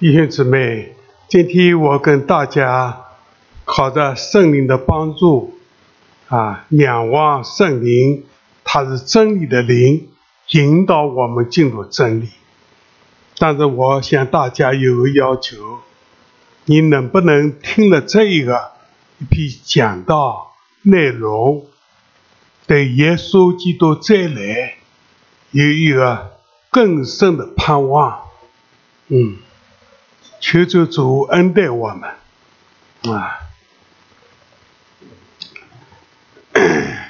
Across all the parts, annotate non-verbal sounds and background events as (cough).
弟兄姊妹，今天我跟大家靠着圣灵的帮助啊，仰望圣灵，它是真理的灵，引导我们进入真理。但是我向大家有个要求，你能不能听了这一个一批讲道内容，对耶稣基督再来有一个更深的盼望？嗯，求主主恩待我们啊！(coughs)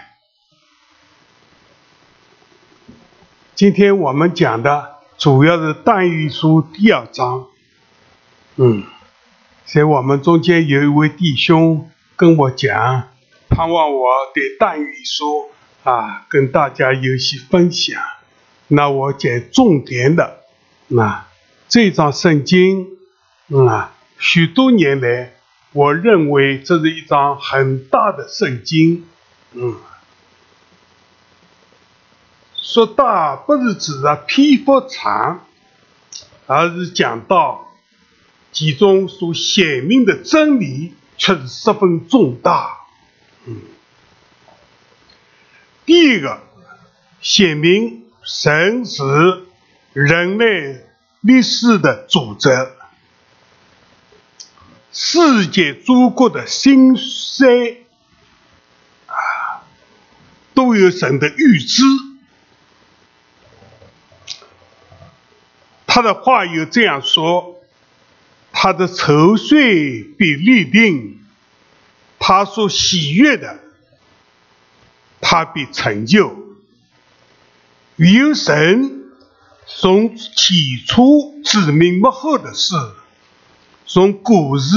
今天我们讲的。主要是但以书第二章，嗯，在我们中间有一位弟兄跟我讲，盼望我对但以书啊跟大家有些分享。那我讲重点的，那这张圣经，嗯啊，许多年来，我认为这是一张很大的圣经，嗯。说大不是指的篇幅长，而是讲到其中所显明的真理却是十分重大。嗯，第一个显明神是人类历史的主宰，世界诸国的兴衰啊，都有神的预知。他的话有这样说：他的筹岁必立定，他所喜悦的，他必成就。有神从起初指明幕后的事，从古时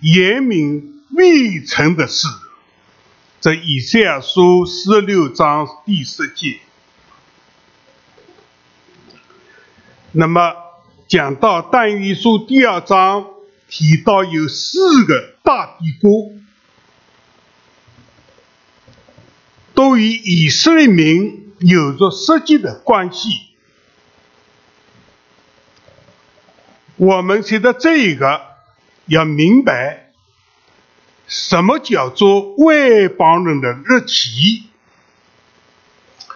言明未成的事。这以赛亚书十六章第十节。那么讲到但以书第二章提到有四个大帝国，都与以色列民有着实际的关系。我们现在这一个要明白，什么叫做外邦人的日期，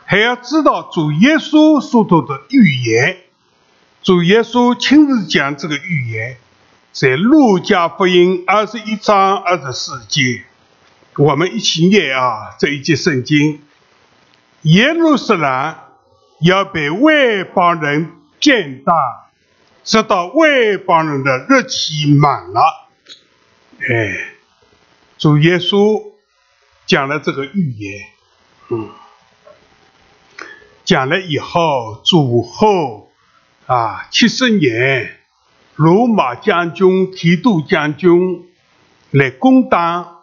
还要知道主耶稣所说的预言。主耶稣亲自讲这个预言，在路加福音二十一章二十四节，我们一起念啊这一节圣经：耶路撒冷要被外邦人践踏，直到外邦人的热期满了。哎，主耶稣讲了这个预言，嗯，讲了以后，主后。啊，七十年，罗马将军提督将军来攻打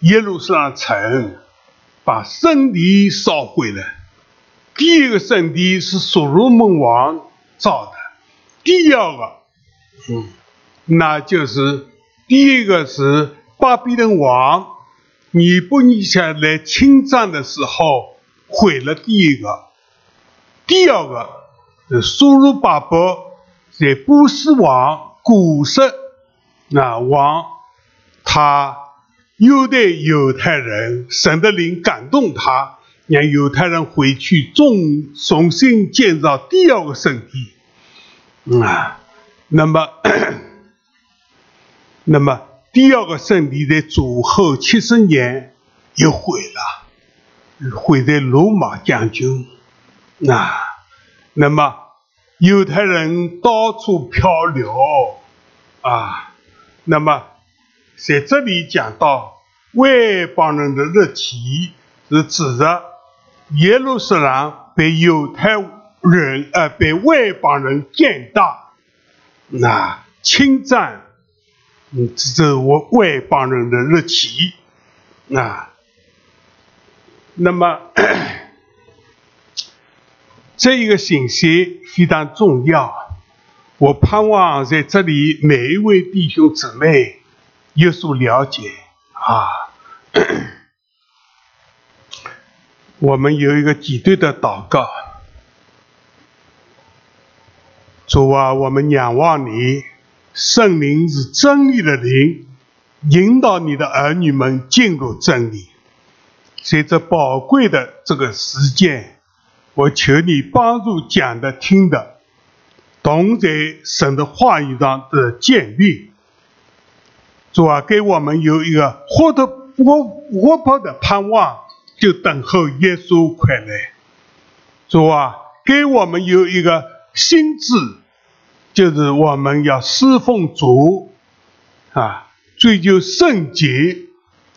耶路撒冷城，把圣地烧毁了。第一个圣地是所罗门王造的，第二个，嗯，那就是第一个是巴比伦王尼布尼撒来侵占的时候毁了第一个，第二个。是苏鲁巴伯在波斯王古时那王，他优待犹太人，神的灵感动他，让犹太人回去重重新建造第二个圣地。啊，那么，(coughs) 那么第二个圣地在主后七十年又毁了，毁在罗马将军。那。那么，犹太人到处漂流啊。那么，在这里讲到外邦人的日期，是指着耶路撒冷被犹太人呃被外邦人践踏，那侵占，嗯，这是我外邦人的日期啊。那么。这一个信息非常重要，我盼望在这里每一位弟兄姊妹有所了解啊。(coughs) 我们有一个挤兑的祷告，主啊，我们仰望你，圣灵是真理的灵，引导你的儿女们进入真理。随着宝贵的这个时间，我求你帮助讲的、听的，懂在神的话语上的建立。主啊，给我们有一个活的活活泼的盼望，就等候耶稣快来。主啊，给我们有一个心智。就是我们要侍奉主，啊，追求圣洁，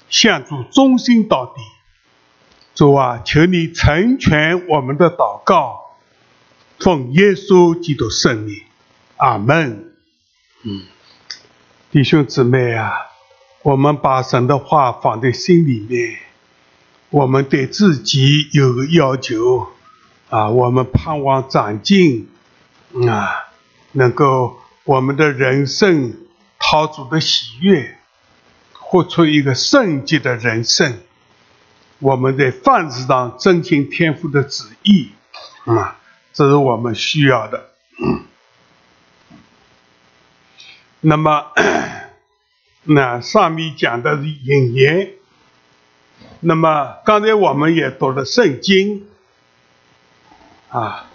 向主忠心到底。主啊，求你成全我们的祷告，奉耶稣基督圣名，阿门。嗯，弟兄姊妹啊，我们把神的话放在心里面，我们对自己有个要求啊，我们盼望长进啊。能够我们的人生讨主的喜悦，活出一个圣洁的人生。我们在凡事上遵循天父的旨意，啊，这是我们需要的。那么，(coughs) 那上面讲的是引言。那么刚才我们也读了圣经，啊，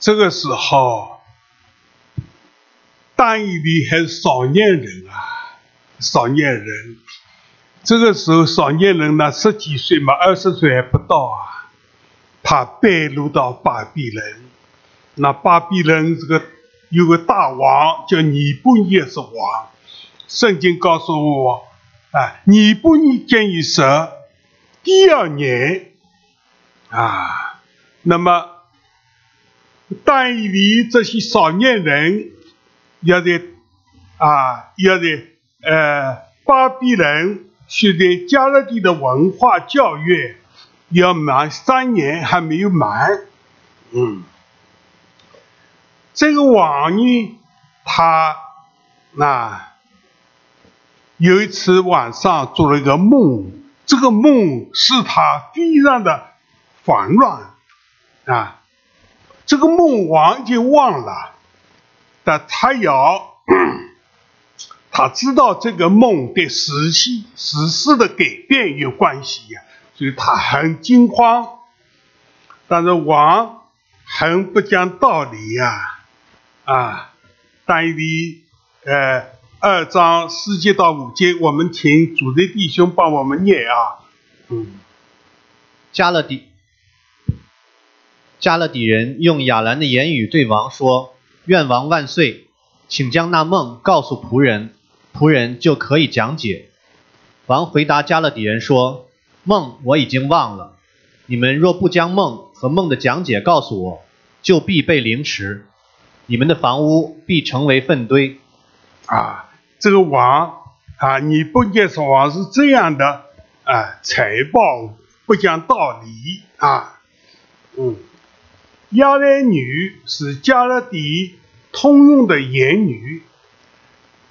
这个时候。单一的还是少年人啊，少年人，这个时候少年人呢，十几岁嘛，二十岁还不到啊。他败露到巴比伦，那巴比伦这个有个大王叫尼布尼是王。圣经告诉我，啊，尼布尼建议说，第二年啊，那么单一的这些少年人。要在啊，要在呃巴比伦学的加勒底的文化教育，要满三年还没有满。嗯，这个王呢，他那有一次晚上做了一个梦，这个梦使他非常的烦乱啊，这个梦王就忘了。但他要，(clears throat) 他知道这个梦对时期时事的改变有关系呀，所以他很惊慌。但是王很不讲道理呀，啊，但以呃二章四节到五节，我们请主的弟兄帮我们念啊。嗯，加勒底，加勒底人用亚兰的言语对王说。愿王万岁，请将那梦告诉仆人，仆人就可以讲解。王回答加勒底人说：“梦我已经忘了，你们若不将梦和梦的讲解告诉我，就必被凌迟，你们的房屋必成为粪堆。”啊，这个王啊，你不接说王是这样的啊，财宝不讲道理啊，嗯，亚兰女是加勒底。通用的言语，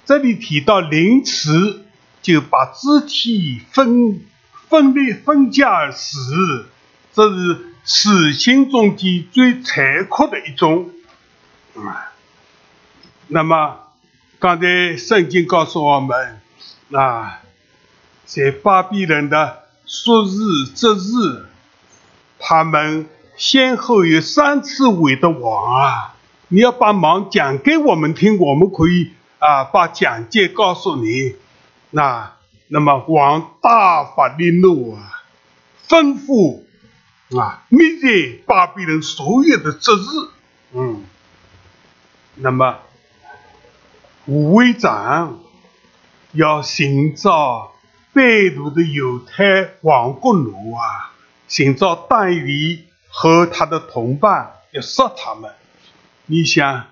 这里提到凌迟，就把肢体分分裂分家而死，这是死刑中间最残酷的一种。啊，那么刚才圣经告诉我们，啊，在巴比伦的朔日、这日，他们先后有三次为的王啊。你要把忙讲给我们听，我们可以啊把讲解告诉你。那那么王大发的怒啊，吩咐啊灭绝巴比伦所有的节日。嗯，那么五位长要寻找败露的犹太王国奴啊，寻找但以和他的同伴，要杀他们。你想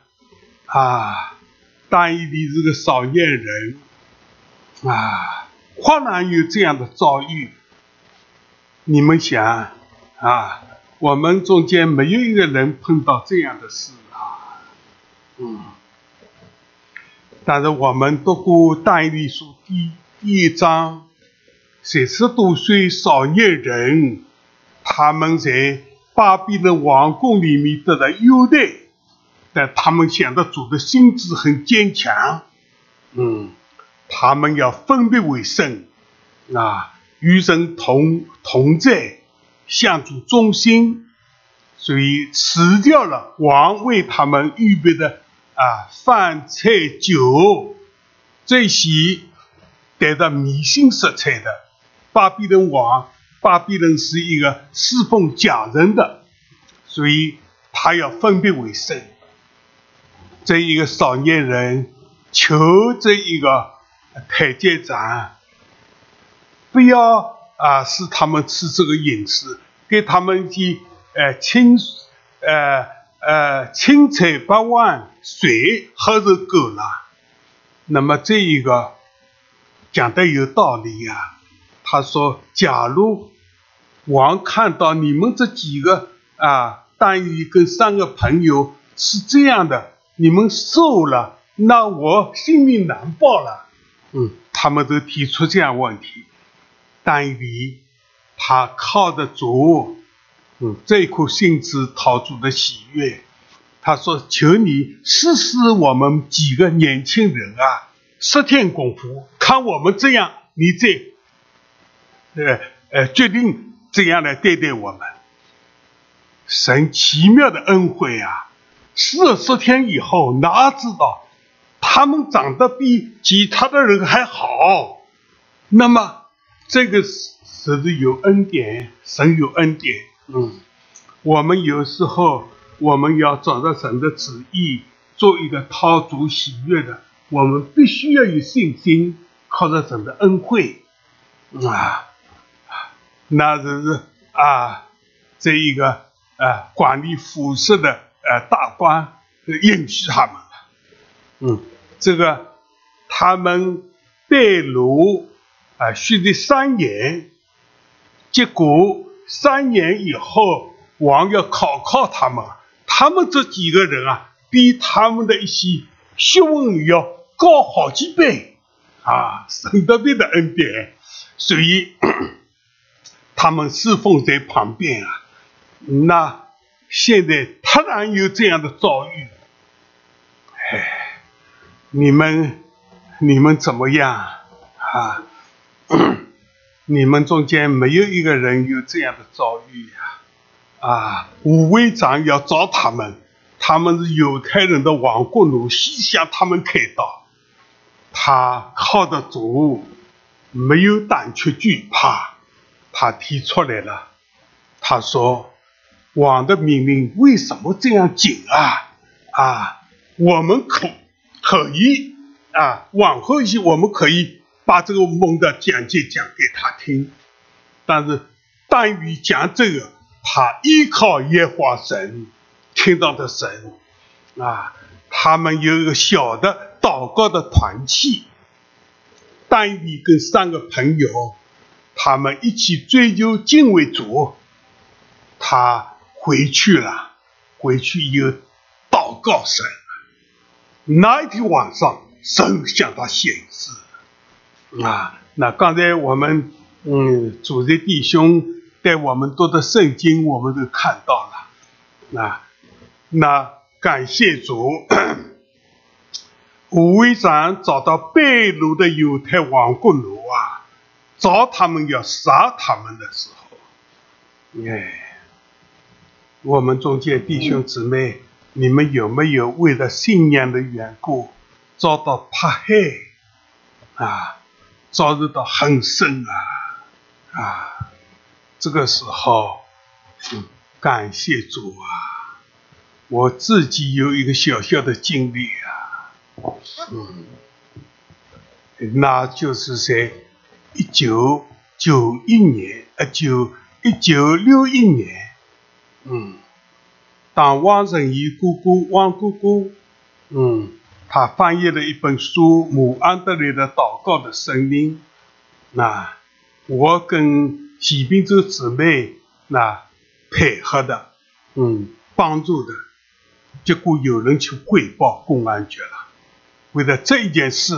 啊，单一的这个少年人啊，忽然有这样的遭遇。你们想啊，我们中间没有一个人碰到这样的事啊，嗯。但是我们读过《但以书》第第一章，三十多岁少年人，他们在巴比伦王宫里面得到优待。但他们想的主的心智很坚强，嗯，他们要分别为圣，啊，与神同同在，向主忠心，所以辞掉了王为他们预备的啊饭菜酒这些带着迷信色彩的巴比伦王。巴比伦是一个侍奉假人的，所以他要分别为圣。这一个少年人求这一个太监长，不要啊使他们吃这个饮食，给他们的呃清呃呃清菜八碗，水喝就够了。那么这一个讲的有道理呀。他说：“假如王看到你们这几个啊，单于跟三个朋友是这样的，你们瘦了，那我性命难保了。”嗯，他们都提出这样问题。单于他靠得住，嗯，这颗心是陶主的喜悦。他说：“求你试试我们几个年轻人啊，十天功夫，看我们这样，你再。”呃呃，决定这样来对待我们，神奇妙的恩惠啊！四十天以后，哪知道他们长得比其他的人还好？那么这个是是有恩典，神有恩典。嗯，我们有时候我们要找到神的旨意，做一个讨主喜悦的，我们必须要有信心，靠着神的恩惠啊。那就是啊，这一个啊管理辐射的呃大官允许他们了。嗯，这个他们被掳啊，需得三年，结果三年以后，王要考考他们，他们这几个人啊，比他们的一些学问要高好几倍啊，神特别的恩典，所以。他们侍奉在旁边啊，那现在突然有这样的遭遇，哎，你们你们怎么样啊？(clears throat) 你们中间没有一个人有这样的遭遇呀？啊，五位长要找他们，他们是犹太人的亡国奴，西向他们开刀，他靠得住，没有胆怯惧怕。他提出来了，他说：“王的命令为什么这样紧啊？啊，我们可可以啊，往后一些我们可以把这个梦的讲解讲给他听。但是，但于讲这个，他依靠耶和华神，听到的神啊，他们有一个小的祷告的团体，但于跟三个朋友。”他们一起追究敬畏主，他回去了，回去又祷告神。那一天晚上，神向他显示。啊，那刚才我们嗯，主的弟兄带我们读的圣经，我们都看到了。啊，那感谢主，(coughs) 五位长找到被掳的犹太王国奴啊。找他们要杀他们的时候，哎，我们中间弟兄姊妹，你们有没有为了信仰的缘故遭到迫害啊？遭受到很深啊啊！这个时候，嗯，感谢主啊！我自己有一个小小的经历啊，嗯，那就是在。一九九一年，呃，九一九六一年，嗯，当汪仁义姑姑汪姑姑，嗯，他翻译了一本书《母安德烈的祷告的生命》，那我跟喜宾州姊妹那配合的，嗯，帮助的，结果有人去汇报公安局了，为了这一件事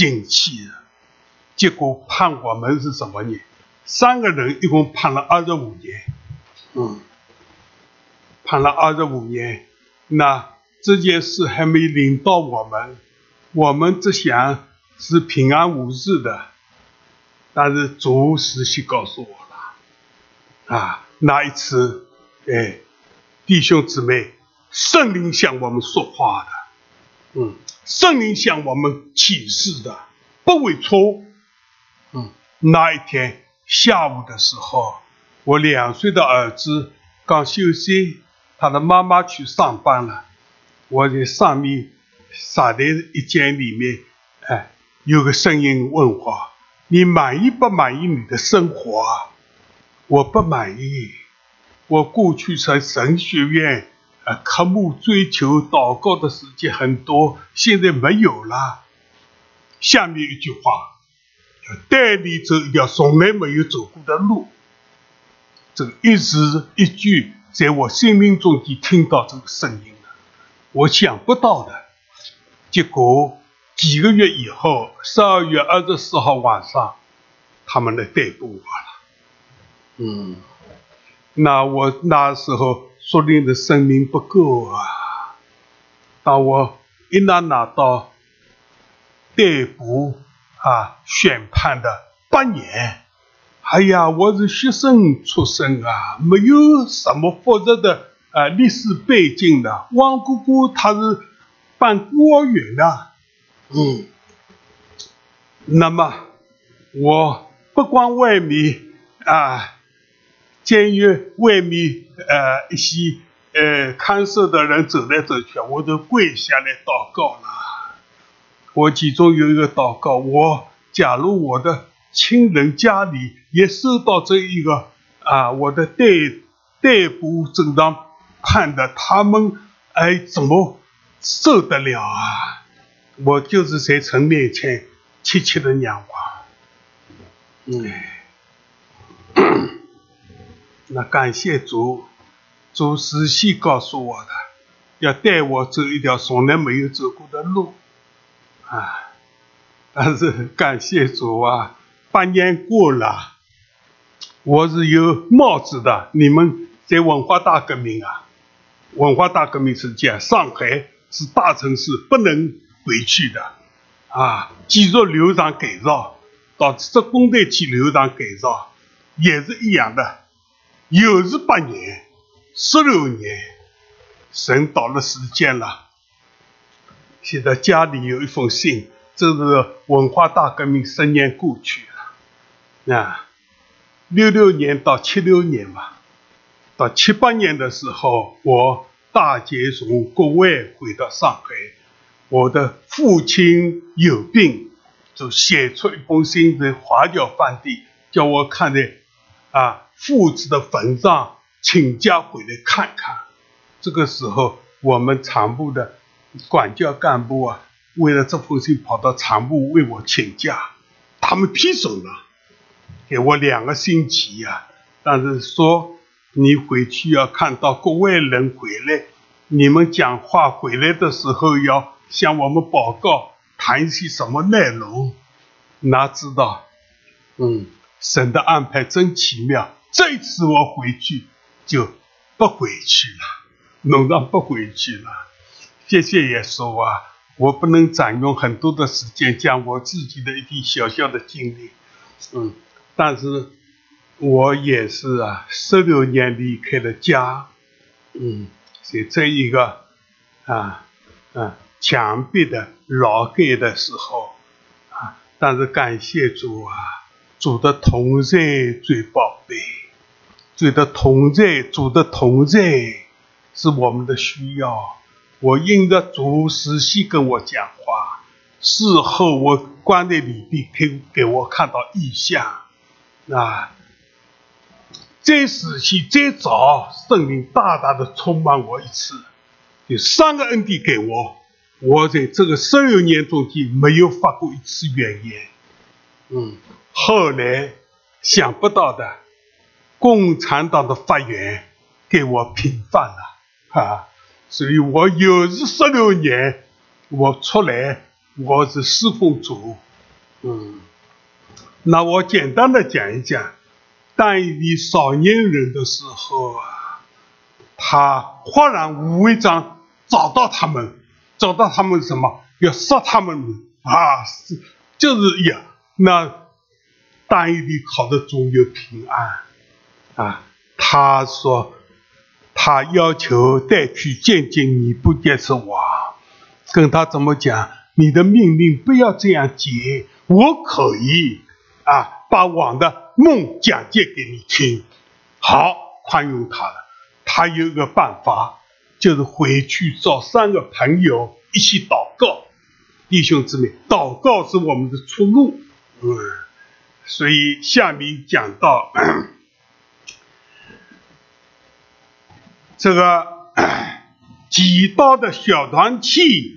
引起。结果判我们是什么呢？三个人一共判了二十五年，嗯，判了二十五年。那这件事还没领到我们，我们只想是平安无事的，但是主实际告诉我了，啊，那一次，哎，弟兄姊妹，圣灵向我们说话的，嗯，圣灵向我们启示的，不会错，嗯，那一天下午的时候，我两岁的儿子刚休息，他的妈妈去上班了，我在上面。傻的一间里面，哎，有个声音问我：“你满意不满意你的生活？”我不满意。我过去在神学院，呃，科目追求祷告的时间很多，现在没有了。下面一句话，带你走一条从来没有走过的路。这个一字一句，在我生命中间听到这个声音了。我想不到的。结果几个月以后，十二月二十四号晚上，他们来逮捕我了。嗯，那我那时候说定的生命不够啊。当我一拿拿到逮捕啊宣判的八年，哎呀，我是学生出身啊，没有什么复杂的啊历史背景的。汪姑姑她是。办孤儿院的，嗯，那么我不光外面啊，监狱外面呃一些呃看守的人走来走去，我都跪下来祷告了。我其中有一个祷告，我假如我的亲人家里也收到这一个啊，我的逮逮捕正当判的，他们哎怎么？受得了啊！我就是在神面前切切的仰望。嗯，那感谢主，主事先告诉我的，要带我走一条从来没有走过的路啊！但是感谢主啊，八年过了，我是有帽子的。你们在文化大革命啊，文化大革命时间，上海。是大城市不能回去的，啊，继续流厂改造，到职工队去流厂改造，也是一样的，又是八年、十六年，神到了时间了。写的家里有一封信，这是文化大革命十年过去了，啊，六六年到七六年吧，到七八年的时候，我。大姐从国外回到上海，我的父亲有病，就写出一封信在华侨饭店，叫我看在啊父子的坟上请假回来看看。这个时候，我们厂部的管教干部啊，为了这封信跑到厂部为我请假，他们批准了，给我两个星期呀，但是说。你回去要看到国外人回来，你们讲话回来的时候要向我们报告，谈一些什么内容？哪知道，嗯，神的安排真奇妙。这次我回去就不回去了，弄到不回去了。谢谢耶稣啊！我不能占用很多的时间讲我自己的一点小小的经历，嗯，但是。我也是啊，十六年离开了家，嗯，在这一个啊啊墙壁的劳改的时候啊，但是感谢主啊，主的同在最宝贝，主的同在，主的同在是我们的需要。我应着主实际跟我讲话，事后我关在里边，给给我看到异象啊。再死期再早，圣灵大大的充满我一次，有三个恩典给我，我在这个十六年中间没有发过一次怨言。嗯，后来想不到的，共产党的发言给我平反了啊，所以我又是十六年，我出来我是侍奉主。嗯，那我简单的讲一讲。当一位少年人的时候啊，他忽然无意中找到他们，找到他们什么？要杀他们啊，是就是呀，那当一的考的总有平安啊。他说，他要求再去见见尼布甲尼王，跟他怎么讲？你的命令不要这样解，我可以啊，把王的梦讲解给你听。好，宽容他了。他有个办法，就是回去找三个朋友一起祷告。弟兄姊妹，祷告是我们的出路。嗯，所以下面讲到这个 (clears throat) 几道的小团体。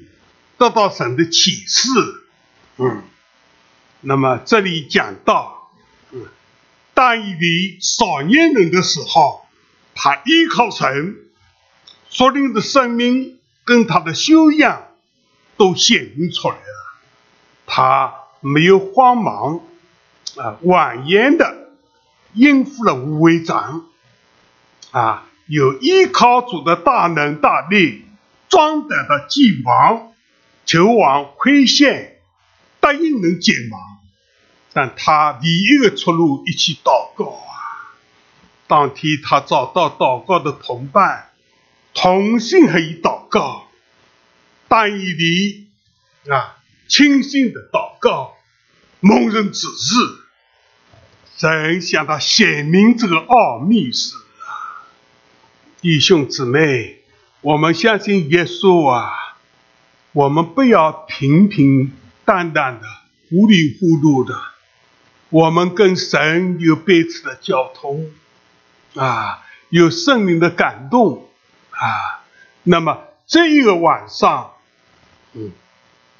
得到神的启示，嗯，那么这里讲到，嗯，当一位少年人的时候，他依靠神，所领的生命跟他的修养都显明出来了，他没有慌忙，啊，婉言的应付了无为长，啊，有依靠主的大能大力，装胆的祭王。求王亏欠，答应能解忙，但他唯一的出路一起祷告啊！当天他找到祷告的同伴，同心合一祷告，单一的啊，清醒的祷告，蒙人指示，神向他显明这个奥秘是啊，弟兄姊妹，我们相信耶稣啊。我们不要平平淡淡的、糊里糊涂的。我们跟神有彼此的交通，啊，有圣灵的感动，啊，那么这一个晚上，嗯，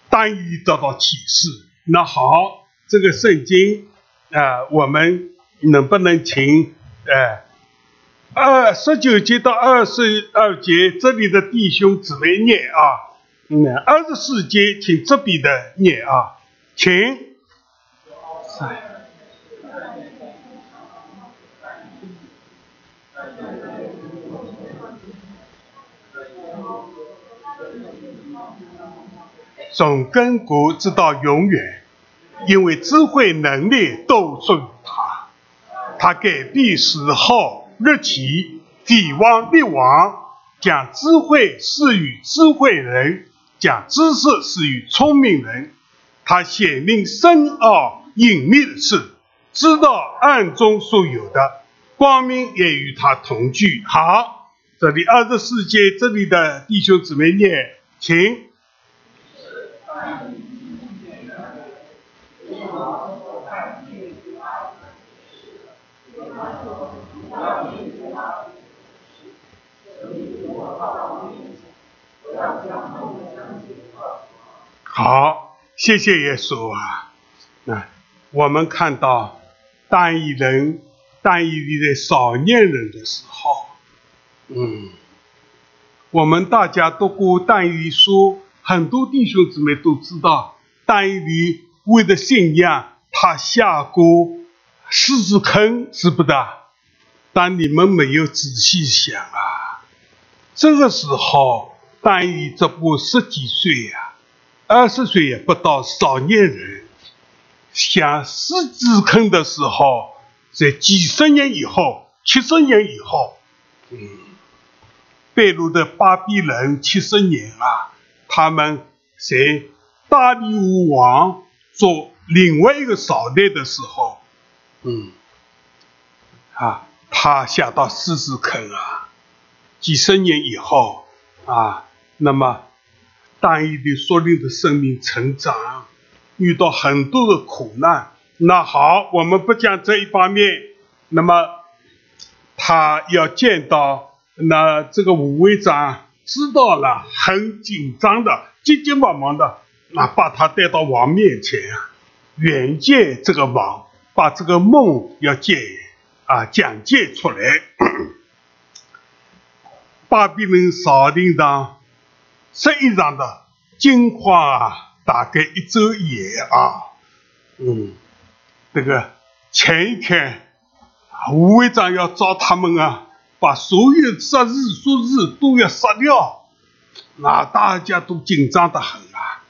单一得到启示。那好，这个圣经，啊，我们能不能请，呃，二十九节到二十二节这里的弟兄姊妹念啊？嗯，二十四节，请这边的念啊，请。从根古直到永远，因为智慧能力都属于他，他改变时候日期，帝王灭亡，将智慧是与智慧人。将知识是与聪明人，他显明深奥隐秘的事，知道暗中所有的光明也与他同居。好，这里二十四节，这里的弟兄姊妹念，请。好，谢谢耶稣啊！那我们看到单一人、单一的少年人的时候，嗯，我们大家读过单一书，很多弟兄姊妹都知道，单一为了信仰，他下过狮子坑，是不的？但你们没有仔细想啊，这个时候单一这不十几岁呀？二十岁也不到，少年人想狮子坑的时候，在几十年以后，七十年以后，嗯，被掳的巴比伦七十年啊，他们在大力王做另外一个朝代的时候，嗯，啊，他下到狮子坑啊，几十年以后啊，那么。单一的所领的生命成长，遇到很多的苦难。那好，我们不讲这一方面。那么他要见到那这个五位长，知道了，很紧张的，急急忙忙的，那把他带到王面前，远见这个王，把这个梦要解啊讲解出来。(coughs) 巴比伦朝廷上。实际上的金花大概一周也啊，嗯，这个前一天吴会长要找他们啊，把所有杀日、说日都要杀掉，那大家都紧张的很啊。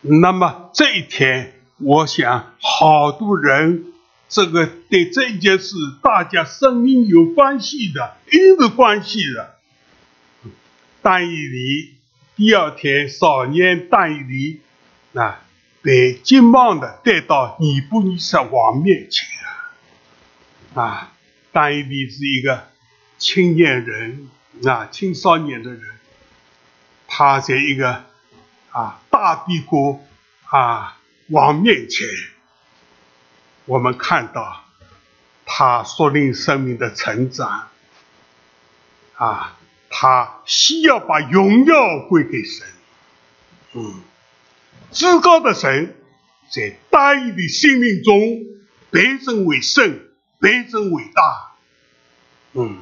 那么这一天，我想好多人这个对这一件事，大家生命有关系的，一直关系的。但以理第二天，少年但以理啊，被急忙的带到尼布尼撒王面前啊。啊，但以理是一个青年人啊，青少年的人，他在一个啊大帝国啊王面前，我们看到他属灵生命的成长啊。他需要把荣耀归给神，嗯，至高的神在大义的生命中被称为圣，被称为大，嗯，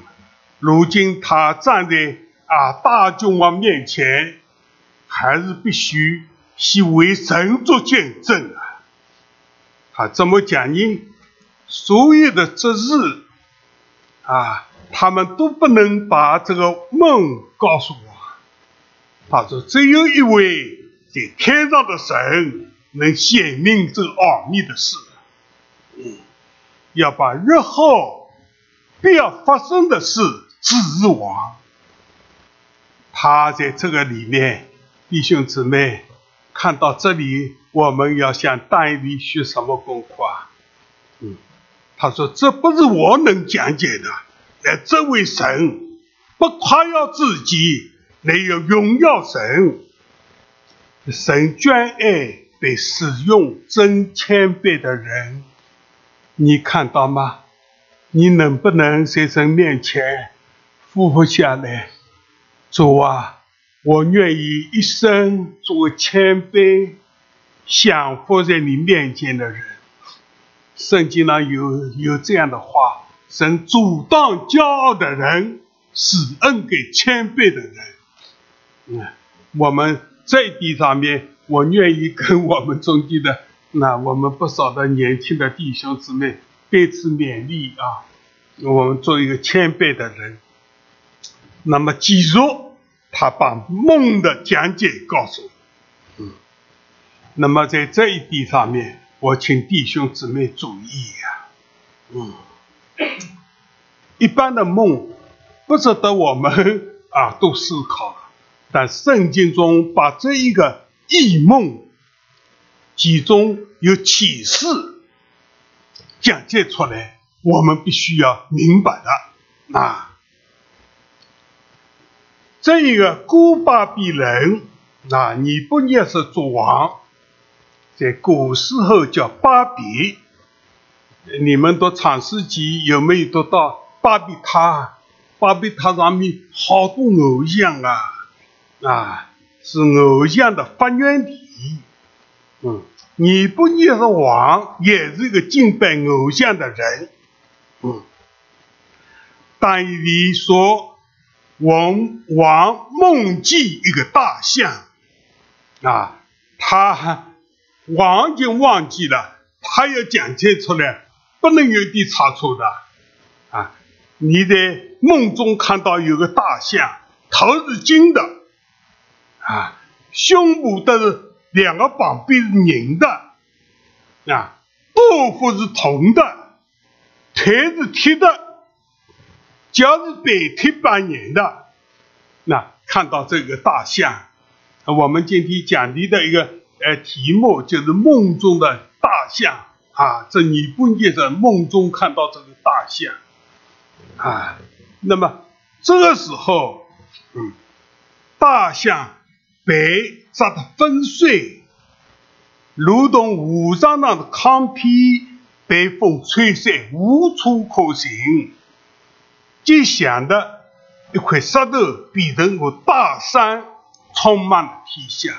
如今他站在啊大君王面前，还是必须先为神做见证啊。他怎么讲呢？所有的这日啊。他们都不能把这个梦告诉我。他说：“只有一位在天上的神能显明这奥秘的事。嗯，要把日后必要发生的事指我。他在这个里面，弟兄姊妹看到这里，我们要向大力学什么功课啊？嗯，他说：这不是我能讲解的。”而这位神不夸耀自己，乃有荣耀神。神眷爱被使用真谦卑的人，你看到吗？你能不能在神面前俯伏下来？主啊，我愿意一生做谦卑、降服在你面前的人。圣经上有有这样的话。神阻挡骄傲的人，施恩给谦卑的人。嗯，我们在地上面，我愿意跟我们中间的那我们不少的年轻的弟兄姊妹彼此勉励啊。我们做一个谦卑的人。那么，记住他把梦的讲解告诉我嗯，那么在这一点上面，我请弟兄姊妹注意呀。嗯。(coughs) 一般的梦不值得我们啊多思考，但圣经中把这一个异梦其中有启示讲解出来，我们必须要明白的啊。这一个古巴比伦啊，尼布涅是国王，在古时候叫巴比。你们读《创世纪》有没有读到巴比塔？巴比塔上面好多偶像啊，啊，是偶像的发源地。嗯，尼布尼是王，也是一个敬拜偶像的人。嗯，但你说王王梦见一个大象，啊，他王就忘记了，他要讲解出来。不能有点差错的啊！你在梦中看到有个大象，头是金的啊，胸部的是两个膀臂是银的啊，肚腹是铜的，腿是铁的，脚是白铁板银的。那看到这个大象，我们今天讲题的一个呃题目就是梦中的大象。啊，这你不也在梦中看到这个大象啊？那么这个时候，嗯，大象被砸得粉碎，如同武上上的糠皮被风吹散，无处可寻。就想的一块石头变成个大山，充满了天下。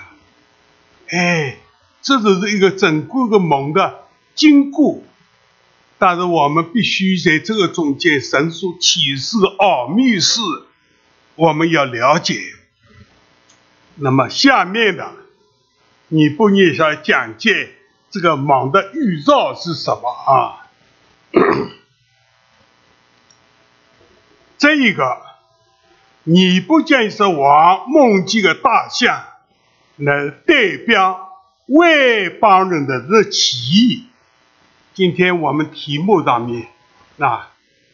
哎，这就是一个整个个梦的。经过，但是我们必须在这个中间，神所启示的奥秘是，我们要了解。那么下面的，你不念下讲解这个梦的预兆是什么啊？(clears throat) 这一个，你不见是王梦见个大象，能代表外邦人的日期。今天我们题目上面啊，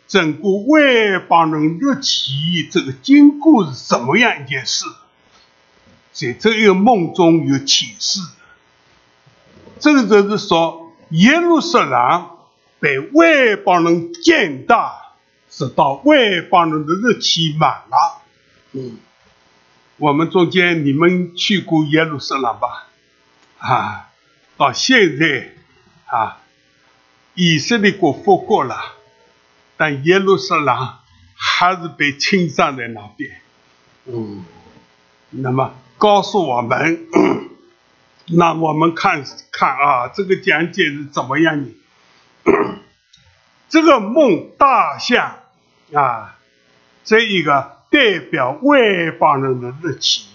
整个外邦人日期这个经过是什么样一件事？在这一个梦中有启示，这个就是说耶路撒冷被外邦人践踏。直到外邦人的日期满了，嗯，我们中间你们去过耶路撒冷吧？啊，到现在啊，以色列国复国了，但耶路撒冷还是被侵占在那边，嗯，那么告诉我们，(clears throat) 那我们看看啊，这个讲解是怎么样的？(clears throat) 这个梦大象。啊，这一个代表外邦人的日期，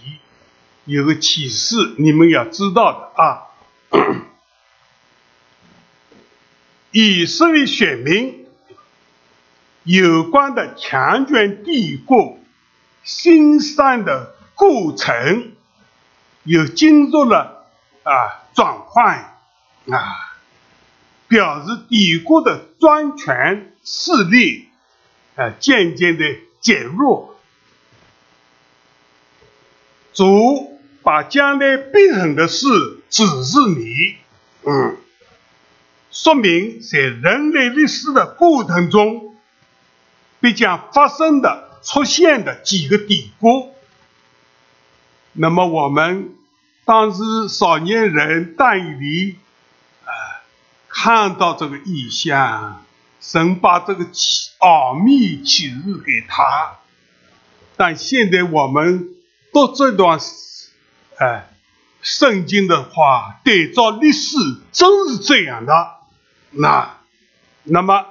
有个启示，你们要知道的啊。以色列选民有关的强权帝国兴善的过程，又进入了啊转换啊，表示帝国的专权势力。啊，渐渐的减弱，主把将来必成的事指示你，嗯，说明在人类历史的过程中，必将发生的、出现的几个典故。那么我们当时少年人但以理啊，看到这个意象。神把这个启奥秘启示给他，但现在我们读这段哎圣经的话，对照历史，真是这样的。那那么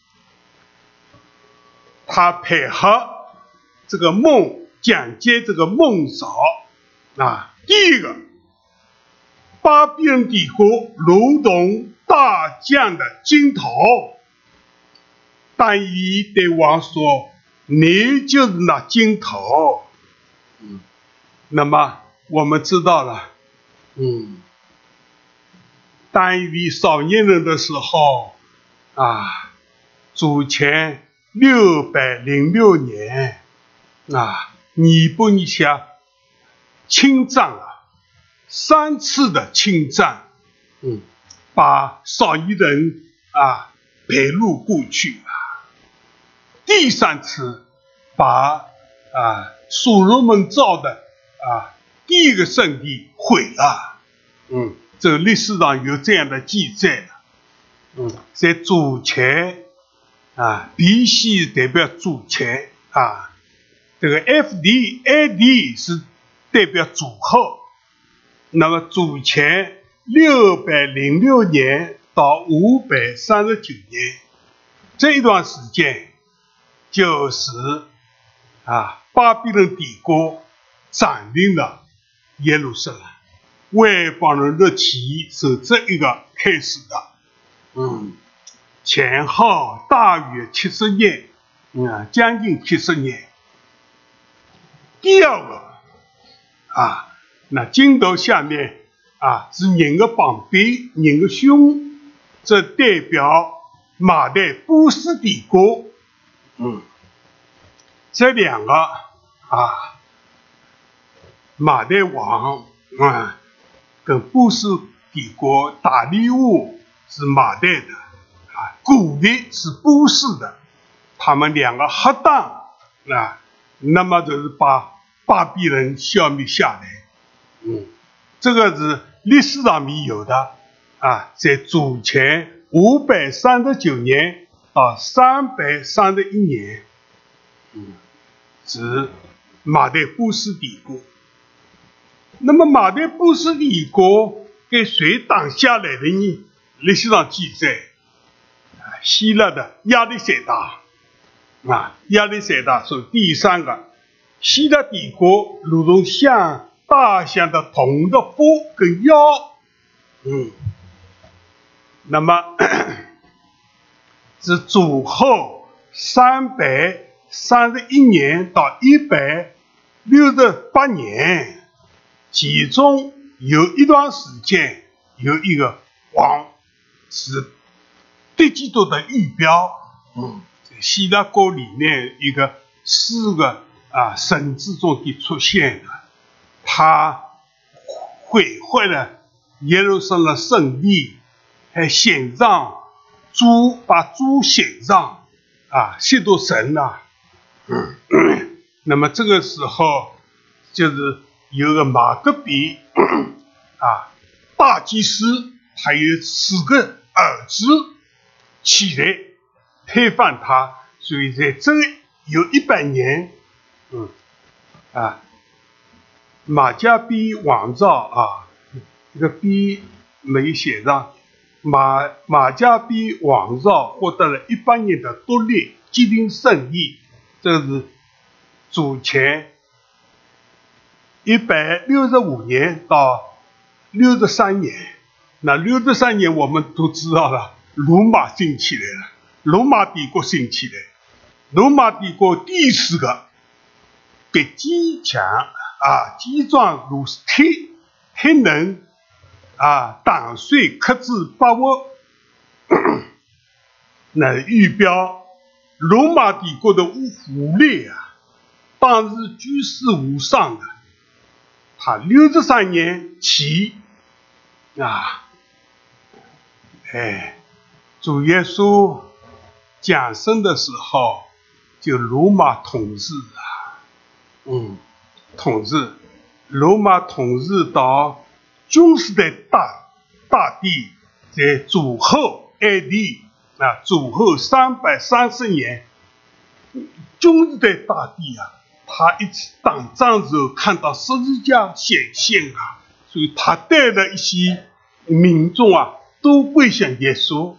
(coughs) 他配合这个梦讲解这个梦少啊，第一个巴比伦帝国如同。大将的镜头，但以对王说：“你就是那镜头。”嗯，那么我们知道了，嗯，当一位少年人的时候，啊，主前六百零六年，啊，尼布尼下侵占了三次的侵占，嗯。把少年人啊排入过去啊，第三次把啊所罗门造的啊第一个圣地毁了，嗯，这个历史上有这样的记载。嗯，在主前啊，B C 代表主前啊，这个 F D A D 是代表主后，那么主前。六百零六年到五百三十九年这一段时间，就是啊，巴比伦帝国占领了耶路撒冷，外邦人的起义是这一个开始的。嗯，前后大约七十年，嗯，将近七十年。第二个啊，那镜头下面。啊，是人的旁边，人的胸，这代表马代波斯帝国。嗯，这两个啊，马代王啊，跟波斯帝国大利物是马代的，啊，古的是波斯的，他们两个合当啊，那么就是把巴比伦消灭下来。嗯，这个是。历史上面有的啊，在主前五百三十九年到三百三十一年，嗯，是马代波斯帝国。那么马代波斯帝国给谁挡下来的呢？历史上记载，希腊的亚历山大，啊，亚历山大是第三个希腊帝国，如同像。大象的头的腹跟腰，嗯，那么 (coughs) 是主后三百三十一年到一百六十八年，其中有一段时间有一个王是对基督的预标。嗯，希腊国里面一个四个啊神之中的出现了，他毁坏了耶路撒冷圣地，还献上猪，把猪献上啊，亵渎神呐。嗯，(coughs) 那么这个时候就是有个马格比啊，大祭司，他有四个儿子起来推翻他，所以在这有一百年，嗯，啊，马加比王朝啊，这个比没写上，马马加比王朝获得了一百年的独立，决定胜利。这是主前一百六十五年到六十三年，那六十三年我们都知道了，罗马兴起来了，罗马帝国兴起来，罗马帝国第四个被坚强啊，坚壮如铁，铁能啊，打碎克制把握，(coughs) 那预表。罗马帝国的武力啊，当时举世无双的。他六十三年起啊，哎，主耶稣降生的时候，就罗马统治啊，嗯，统治罗马统治到君士的大大帝在主后 AD。啊，主后三百三十年，君士坦大帝啊，他一次打仗时候看到十字架显现啊，所以他带的一些民众啊，都跪向耶稣。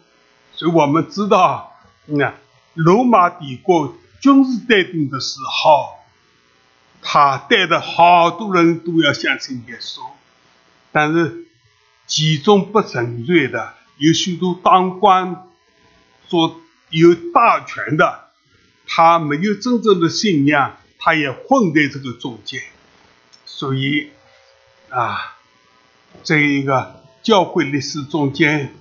所以我们知道，那罗马帝国君士坦丁的时候，他带的好多人都要相信耶稣，但是其中不纯粹的有许多当官。说有大权的，他没有真正的信仰，他也混在这个中间，所以啊，这一个教会历史中间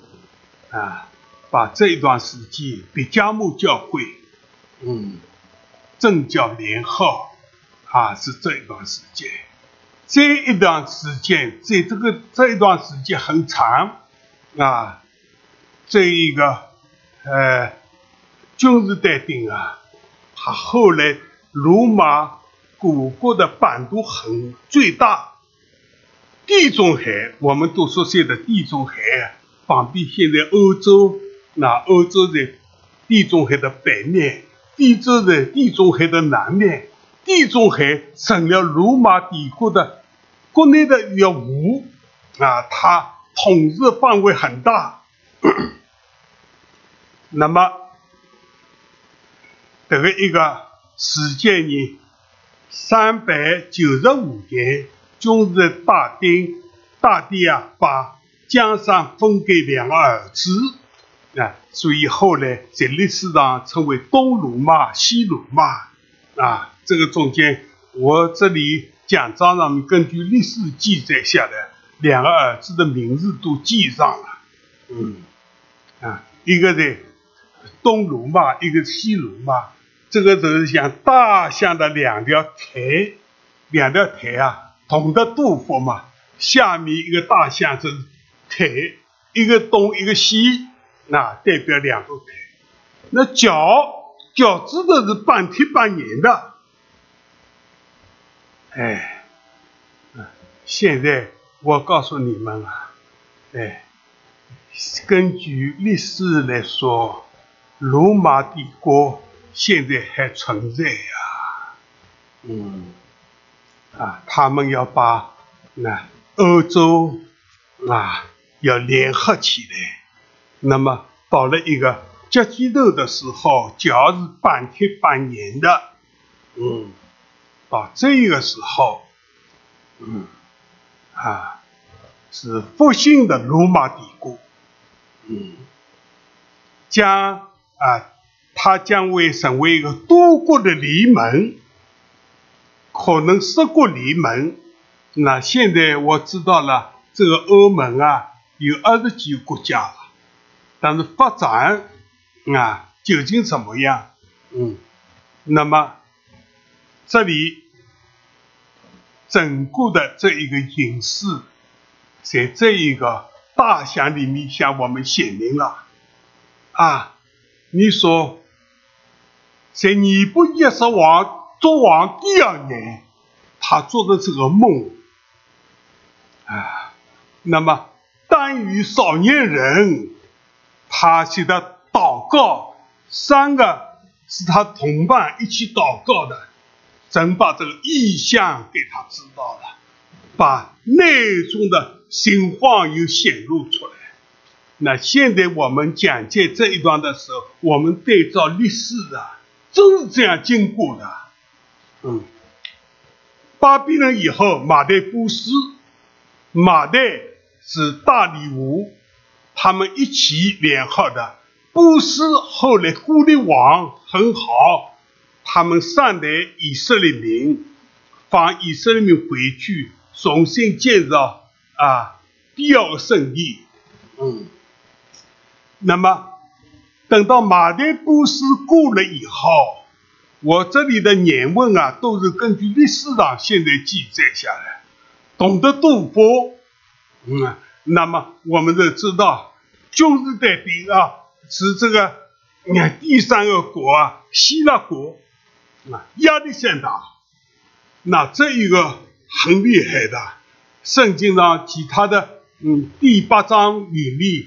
啊，把这一段时间，比加木教会，嗯，政教联合啊，是这一段时间，这一段时间，在这个这一段时间很长啊，这一个。呃，君士坦丁啊，他后来罗马古国的版图很最大，地中海我们都说现在地中海，旁边现在欧洲，那欧洲的地中海的北面，地洲的地中海的南面，地中海成了罗马帝国的国内的业务啊，它统治范围很大。(laughs) 那么，这个一个时间呢，三百九十五年，军事大丁大帝啊，把江山分给两个儿子啊，所以后来在历史上称为东罗马、西罗马啊。这个中间，我这里讲章上面根据历史记载下来，两个儿子的名字都记上了。嗯，啊，一个在。东罗马，一个西罗马，这个就是像大象的两条腿，两条腿啊，同的杜甫嘛。下面一个大象是腿，一个东一个西，那代表两个腿。那脚脚趾头是半铁半粘的。哎，现在我告诉你们啊，哎，根据历史来说。罗马帝国现在还存在呀，嗯，啊，他们要把那欧洲啊要联合起来，那么到了一个脚趾头的时候，脚是半铁半粘的，嗯，到这个时候，嗯，啊，是复兴的罗马帝国，嗯，将。啊，他将会成为一个多国的联盟，可能十国联盟，那现在我知道了，这个欧盟啊有二十几个国家，但是发展啊究竟怎么样？嗯，那么这里整个的这一个形势，在这一个大象里面向我们显明了啊。你说，在尼布耶斯王做王第二年，他做的这个梦。啊，那么单于少年人，他写的祷告，三个是他同伴一起祷告的，真把这个意象给他知道了，把内中的情况又显露出来。那现在我们讲解这一段的时候，我们对照历史啊，都是这样经过的。嗯，巴比伦以后，马代波斯。马代是大礼物，他们一起联合的。波斯后来孤立王很好，他们善待以色列民，放以色列民回去，重新建造啊第二个圣地。嗯，那么等到马代波斯过了以后，我这里的年问啊，都是根据历史上现在记载下来。懂得杜甫，嗯，那么我们就知道，君士坦丁啊，是这个，你看第三个国啊，希腊国，啊，亚历山大，那这一个很厉害的，圣经上其他的，嗯，第八章里面，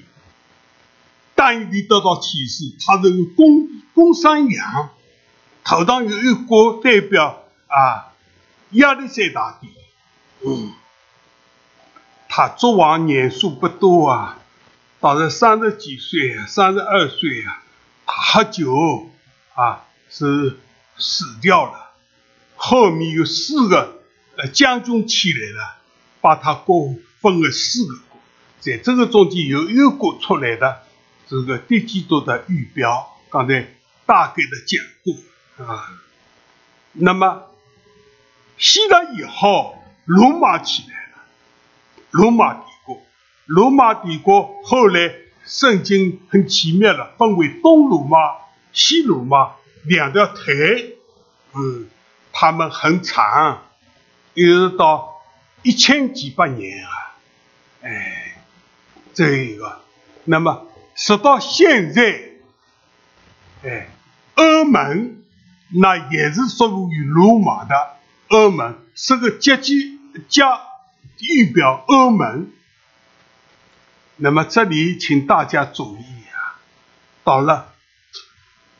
但以得到启示，他是公公山羊，头上有一个代表啊，亚历山大帝，嗯。他做王年数不多啊，到了三十几岁，三十二岁啊，他喝酒啊是死掉了。后面有四个呃将军起来了，把他国分了四个国，在这个中间有一个国出来的这个第一季度的预表，刚才大概的讲过啊。那么希腊以后，罗马起来了。罗马帝国，罗马帝国后来圣经很奇妙的分为东罗马、西罗马两条腿，嗯，他们很长，一直到一千几百年啊，哎，这一个，那么直到现在，哎，欧盟那也是属于罗马的，欧盟是个阶级加。预表欧盟，那么这里请大家注意啊，到了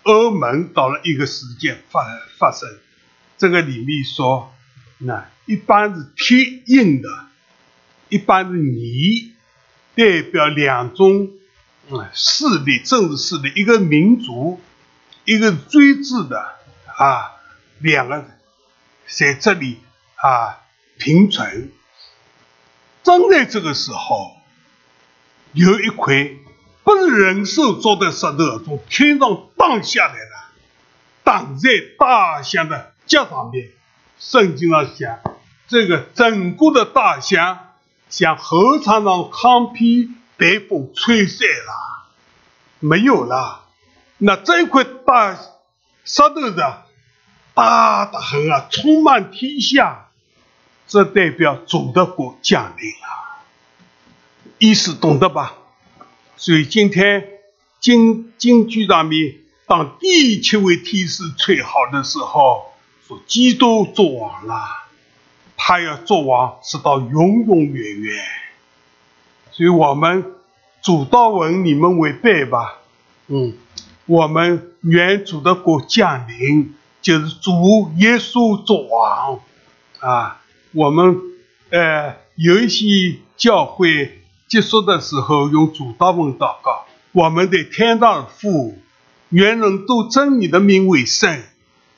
欧盟到了一个时间发发生，这个里面说，那一般是铁硬的，一般是泥，代表两种嗯势力，政治势力，一个民族，一个专制的啊，两个在这里啊平存。正在这个时候，有一块不是人手做的石头从天上荡下来了，挡在大象的脚上面。圣经上讲，这个整个的大象像禾场上糠皮被风吹散了，没有了。那这块大石头的大的很啊，充满天下。这代表主的国降临了，意思懂得吧？所以今天京京剧上面，当第七位天使吹好的时候，说基督作王了，他要作王直到永永远远。所以我们主道文你们违背吧，嗯，我们原主的国降临，就是主耶稣作王啊。我们呃有一些教会结束的时候用主道文祷告，我们的天道父，愿人都尊你的名为圣，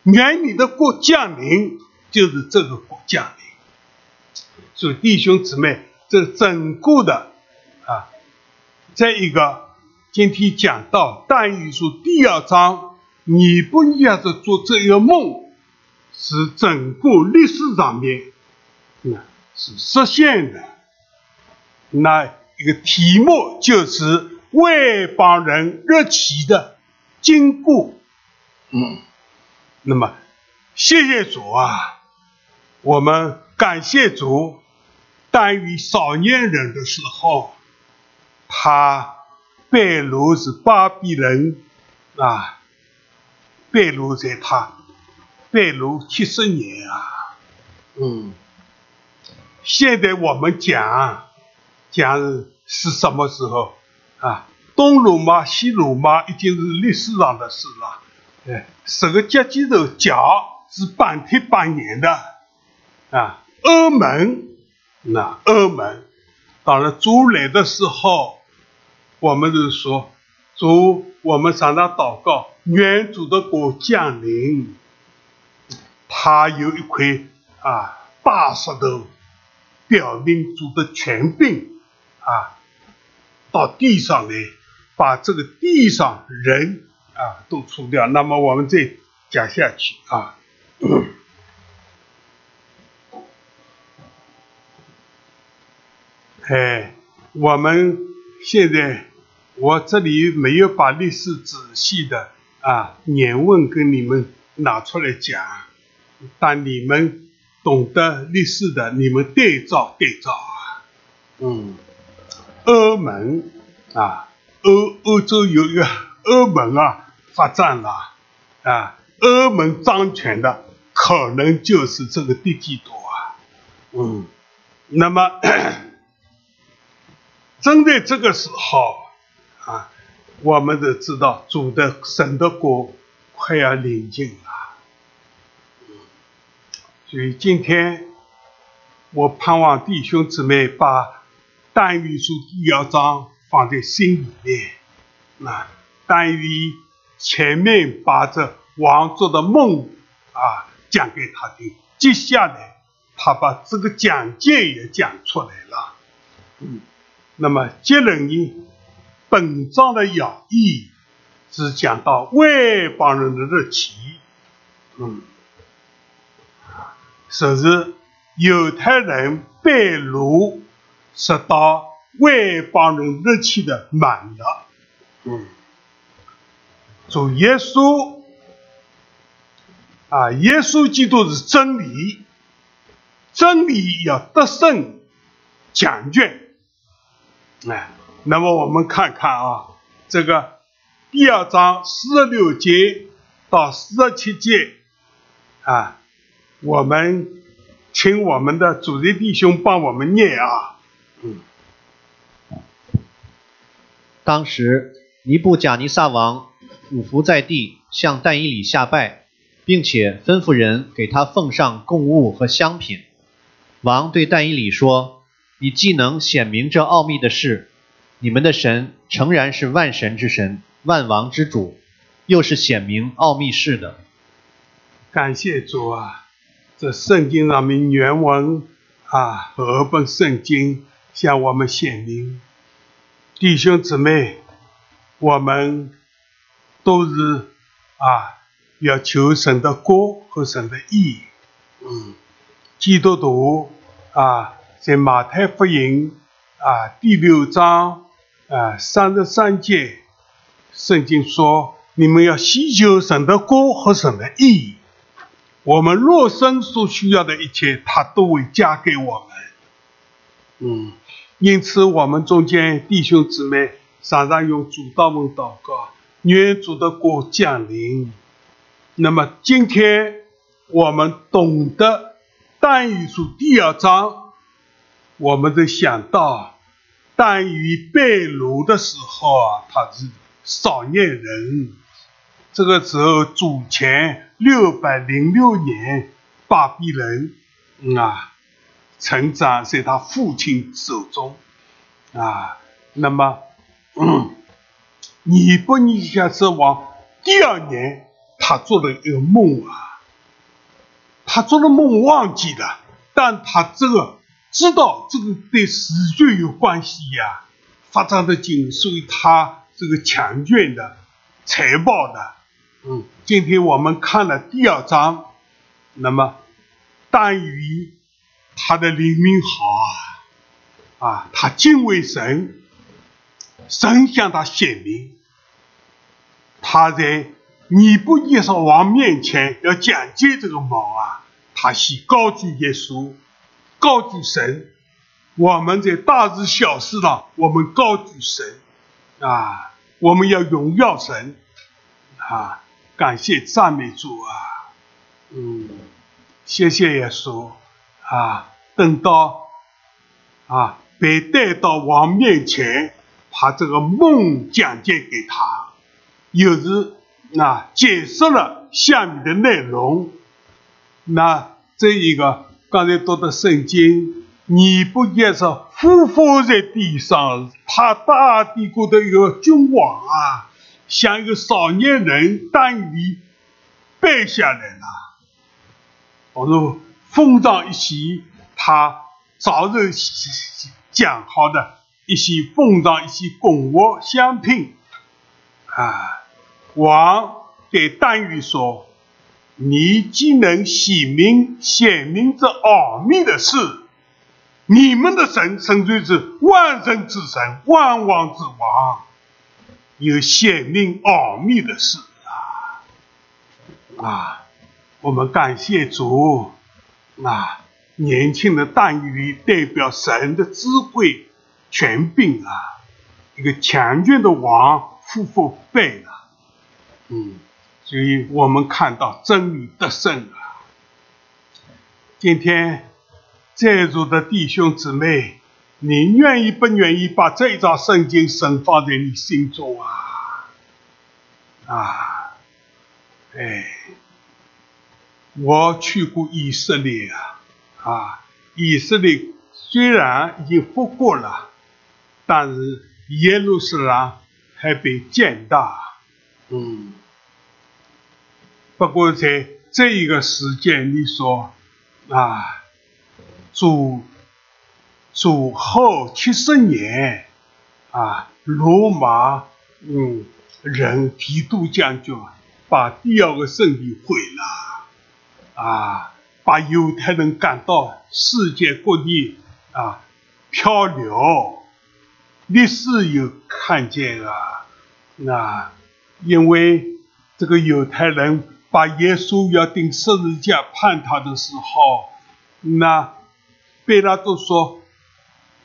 愿你的国降临，就是这个国降临。所以弟兄姊妹，这整个的啊，这一个今天讲到但以书第二章，你不要是做这个梦，是整个历史上面那。是实现的。那一个题目就是外邦人日期的经过。嗯，那么谢谢主啊，我们感谢主。但于少年人的时候，他败露是巴比伦啊，败露在他败露七十年啊，嗯，现在我们讲讲是什么时候啊？东罗马、西罗马已经是历史上的事了。哎，十个阶级头脚是半天半年的啊，欧盟。那欧盟，当然主来的时候，我们就说主，我们向他祷告，愿主的国降临。他有一块啊大石头，表明主的权柄啊，到地上来，把这个地上人啊都除掉。那么我们再讲下去啊。(coughs) 哎，我们现在我这里没有把历史仔细的啊年问跟你们拿出来讲，但你们懂得历史的，你们对照对照啊。嗯，欧盟啊，欧欧洲有一个欧盟啊发展了啊，欧盟掌权的可能就是这个地基多啊。嗯，那么。(coughs) 针对这个时候啊，我们都知道主的神的国快要临近了。所以今天我盼望弟兄姊妹把但语书第二章放在心里面。那但语前面把这王做的梦啊讲给他听，接下来他把这个讲解也讲出来了。嗯。那么接人呢，本章的要义是讲到外邦人的日期，嗯，说是犹太人被掳，是到外邦人日期的满了，嗯，主耶稣啊，耶稣基督是真理，真理要得胜，讲卷。哎，那么我们看看啊，这个第二章四十六节到四十七节啊，我们请我们的主任弟兄帮我们念啊。嗯。当时尼布贾尼撒王俯伏在地，向但以里下拜，并且吩咐人给他奉上贡物和香品。王对但以里说。你既能显明这奥秘的事，你们的神诚然是万神之神、万王之主，又是显明奥秘事的。感谢主啊！这圣经上面原文啊，和本圣经向我们显明，弟兄姊妹，我们都是啊，要求神的国和神的义。嗯，基督徒啊。在马太福音啊第六章啊三十三节，圣经说：“你们要祈求神的国和神的义，我们若生所需要的一切，他都会加给我们。”嗯，因此我们中间弟兄姊妹常常用主祷文祷告，愿主的国降临。那么今天我们懂得但以书第二章。我们就想到，但于被掳的时候啊，他是少年人。这个时候，主前六百零六年，巴比伦啊，成长在他父亲手中啊。那么，嗯尼布尼加之王第二年，他做了一个梦啊，他做的梦忘记了，但他这个。知道这个对死罪有关系呀，发展的紧，所以他这个强卷的、财报的，嗯，今天我们看了第二章，那么但于他的灵命好啊，啊，他敬畏神，神向他显明，他在尼布耶稣王面前要讲解这个毛啊，他是高举耶稣，高举神。我们在大事小事上，我们高举神啊，我们要荣耀神啊，感谢赞美主啊，嗯，谢谢耶稣啊，等到啊被带到王面前，把这个梦讲解给他，又是啊解释了下面的内容，那这一个刚才读的圣经。你不也是匍匐在地上，他大帝国的一个君王啊，像一个少年人，单于背下来了。我说封上一些他早日讲好的一些封上一些公物相聘啊，王给丹羽说：“你既能显明显明这奥秘的事。”你们的神，神就是万神之神，万王之王，有显明奥秘的事啊！啊，我们感谢主啊！年轻的但羽代表神的智慧、权柄啊！一个强健的王夫妇背了，嗯，所以我们看到真理得胜啊！今天。在座的弟兄姊妹，你愿意不愿意把这一张圣经神放在你心中啊？啊，哎，我去过以色列啊，啊，以色列虽然已经复国了，但是耶路撒冷还被建大，嗯，不过在这一个时间里说啊。主主后七十年，啊，罗马嗯人提督将军把第二个圣地毁了，啊，把犹太人赶到世界各地啊漂流。历史有看见啊，那因为这个犹太人把耶稣要钉十字架判他的时候，那。贝拉多说：“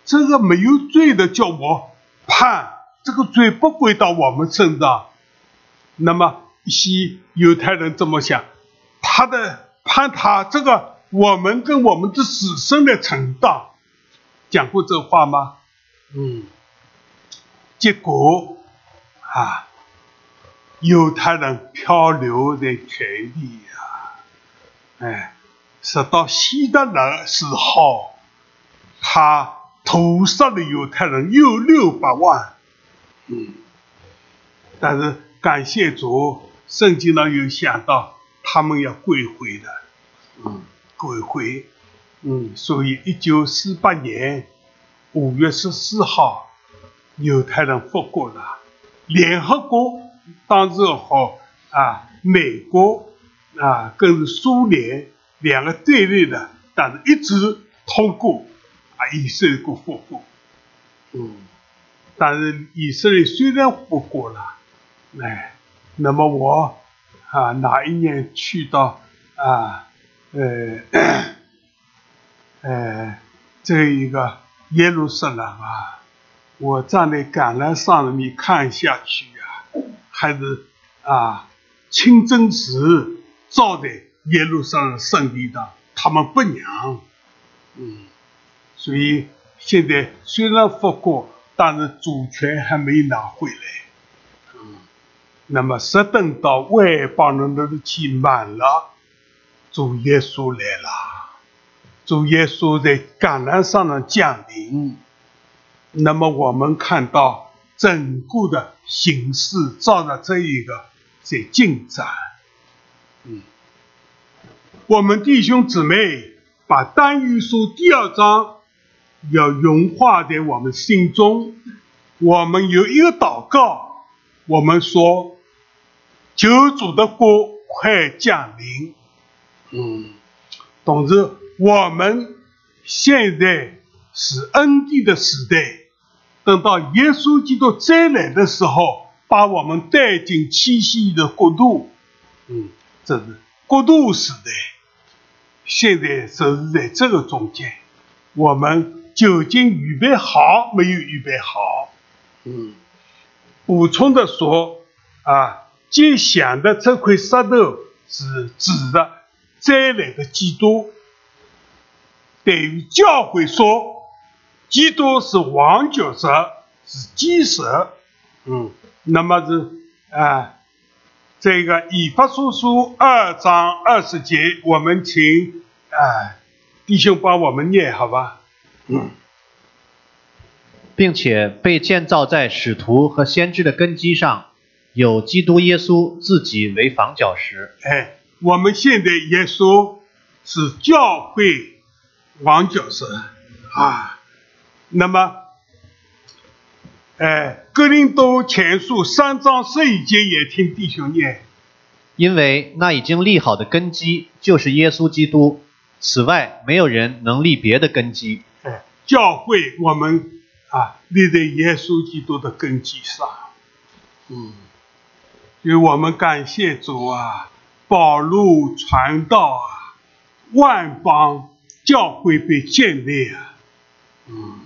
这个没有罪的叫我判，这个罪不归到我们身上。那么一些犹太人这么想，他的判他这个，我们跟我们的子孙的承担。讲过这话吗？嗯。结果啊，犹太人漂流的权利呀，哎。”直到希特勒时候，他屠杀的犹太人有六百万。嗯，但是感谢主，圣经上有想到他们要归回的。嗯，归回。嗯，所以一九四八年五月十四号，犹太人复国了。联合国当时好啊，美国啊，跟苏联。两个对立的，但是一直通过啊，以色列国复国。嗯，但是以色列虽然复国了，哎，那么我啊，哪一年去到啊，呃，(coughs) 呃，这一个耶路撒冷啊，我站在橄榄上面看下去，还是啊，清真寺造的。耶路撒冷圣地的，他们不娘，嗯，所以现在虽然复国，但是主权还没拿回来，嗯，那么是等到外邦人的日期满了，主耶稣来了，主耶稣在橄榄上的降临，那么我们看到整个的形势照着这一个在进展，嗯。我们弟兄姊妹把《单于书》第二章要融化在我们心中。我们有一个祷告，我们说：“救主的国快降临。”嗯，同时我们现在是恩典的时代，等到耶稣基督再来的时候，把我们带进七夕的国度。嗯，这是国度时代。现在就是在这个中间，我们究竟预备好没有预备好？嗯，补充的说啊，接想的这块石头是指的再来的基督。对于教会说，基督是王角色，是基石。嗯，那么是啊，这个以弗所书二章二十节，我们请啊弟兄帮我们念，好吧？嗯，并且被建造在使徒和先知的根基上，有基督耶稣自己为房角石。哎，我们现在耶稣是教会。王角色啊，那么，哎，格林多前书三章十一节也听弟兄念，因为那已经立好的根基就是耶稣基督，此外没有人能立别的根基。哎，教会我们啊立在耶稣基督的根基上，嗯，因为我们感谢主啊，保路传道啊，万邦。教会被建立啊，嗯，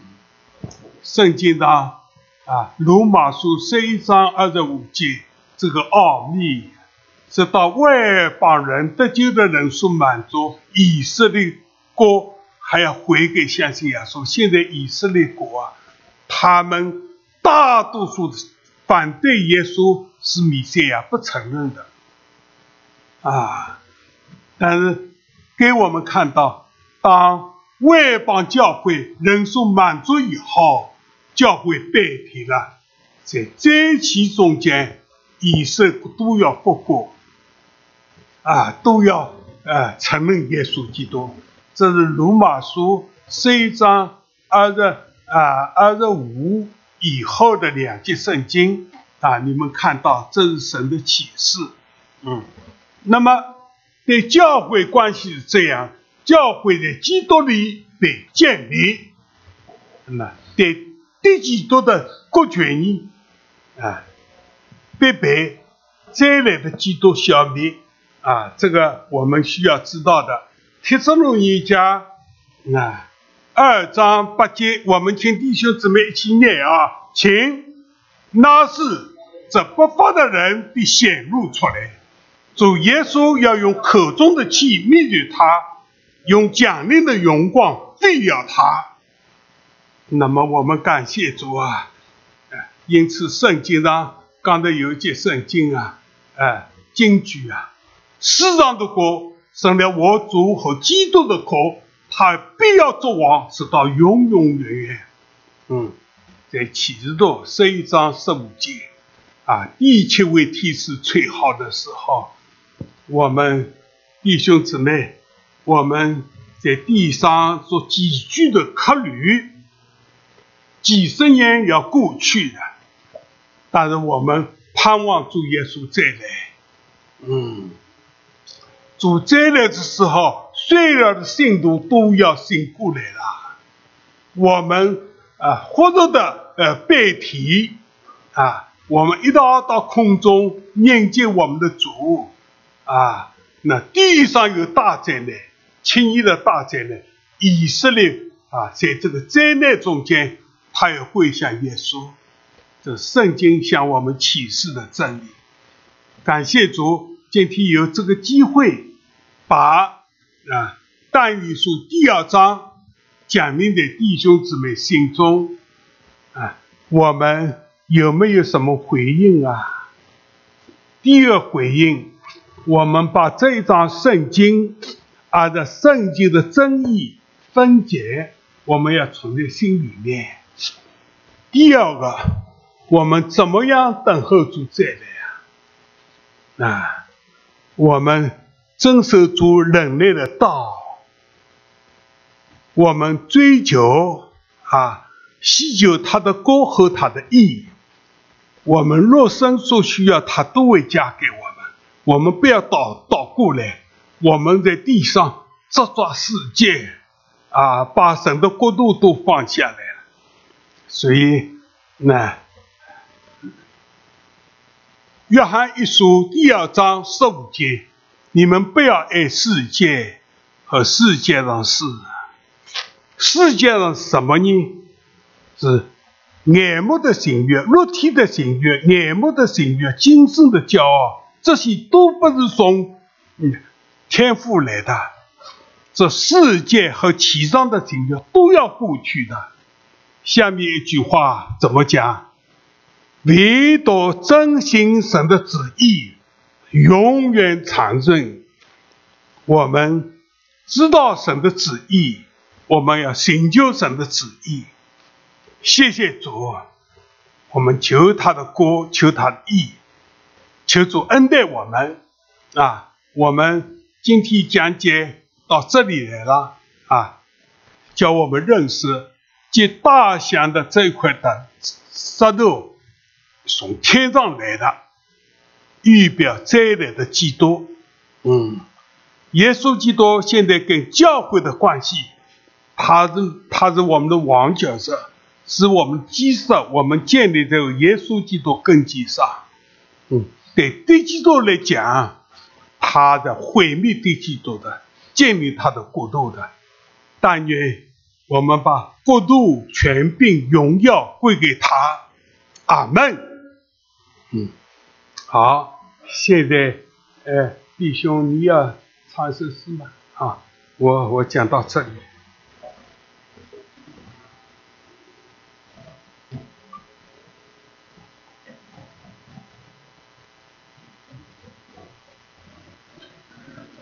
圣经的啊，罗马书十一章二十五节，这个奥秘，直到外邦人得救的人数满足，以色列国还要回给相信耶稣。现在以色列国啊，他们大多数反对耶稣是米赛亚，不承认的啊，但是给我们看到。当外邦教会人数满足以后，教会代替了，在灾期中间，以色列都要复国，啊，都要啊承认耶稣基督。这是罗马书十一章二十啊二十五以后的两节圣经啊，你们看到这是神的启示。嗯，那么对教会关系是这样。教会在基督里被建立，那对对基督的国权呢？啊，被被再来的基督消灭啊！这个我们需要知道的。帖撒罗尼迦啊，二章八节，我们请弟兄姊妹一起念啊，请。那是这不法的人必显露出来，主耶稣要用口中的气灭绝他。用奖励的荣光喂养他，那么我们感谢主啊！因此圣经上刚才有一节圣经啊，哎，经句啊，世上的国生了我主和基督的国，他必要做王，直到永永远远。嗯，在启示录十一章十五节啊，第七位天使吹号的时候，我们弟兄姊妹。我们在地上做寄居的客旅，几十年要过去的，但是我们盼望主耶稣再来。嗯，主再来的时候，所有的信徒都要醒过来了。我们啊，活着的呃背体啊，我们一道到空中迎接我们的主啊。那地上有大灾难。轻易的大灾难，以色列啊，在这个灾难中间，他也会向耶稣。这圣经向我们启示的真理。感谢主，今天有这个机会，把啊但以书第二章讲明在弟兄姊妹心中啊，我们有没有什么回应啊？第二回应，我们把这一章圣经。按照圣经的真意分解，我们要存在心里面。第二个，我们怎么样等候主再来啊？啊，我们遵守主人类的道，我们追求啊，祈求他的国和他的义，我们若生所需要，他都会加给我们。我们不要倒倒过来。我们在地上抓抓世界，啊，把神的国度都放下来。所以，那约翰一书第二章十五节，你们不要爱世界和世界上事。世界上什么呢？是眼目的情欲、肉体的情欲、眼目的情欲、今生的骄傲，这些都不是从嗯天赋来的。这世界和其上的情欲都要过去的。下面一句话怎么讲？唯独真心神的旨意永远长存。我们知道神的旨意，我们要寻求神的旨意。谢谢主，我们求他的国，求他的义，求主恩待我们啊！我们今天讲解到这里来了啊，叫我们认识接大象的这块的石头，从天上来的，预表再来的基督。嗯，耶稣基督现在跟教会的关系，他是他是我们的王角色。是我们基石，我们建立在耶稣基督根基上。嗯，对对基督来讲，他的毁灭对基督的，建立他的国度的。但愿我们把国度、权柄、荣耀归给他。阿门。嗯，好，现在，呃，弟兄，你要唱一首诗吗？啊，我我讲到这里。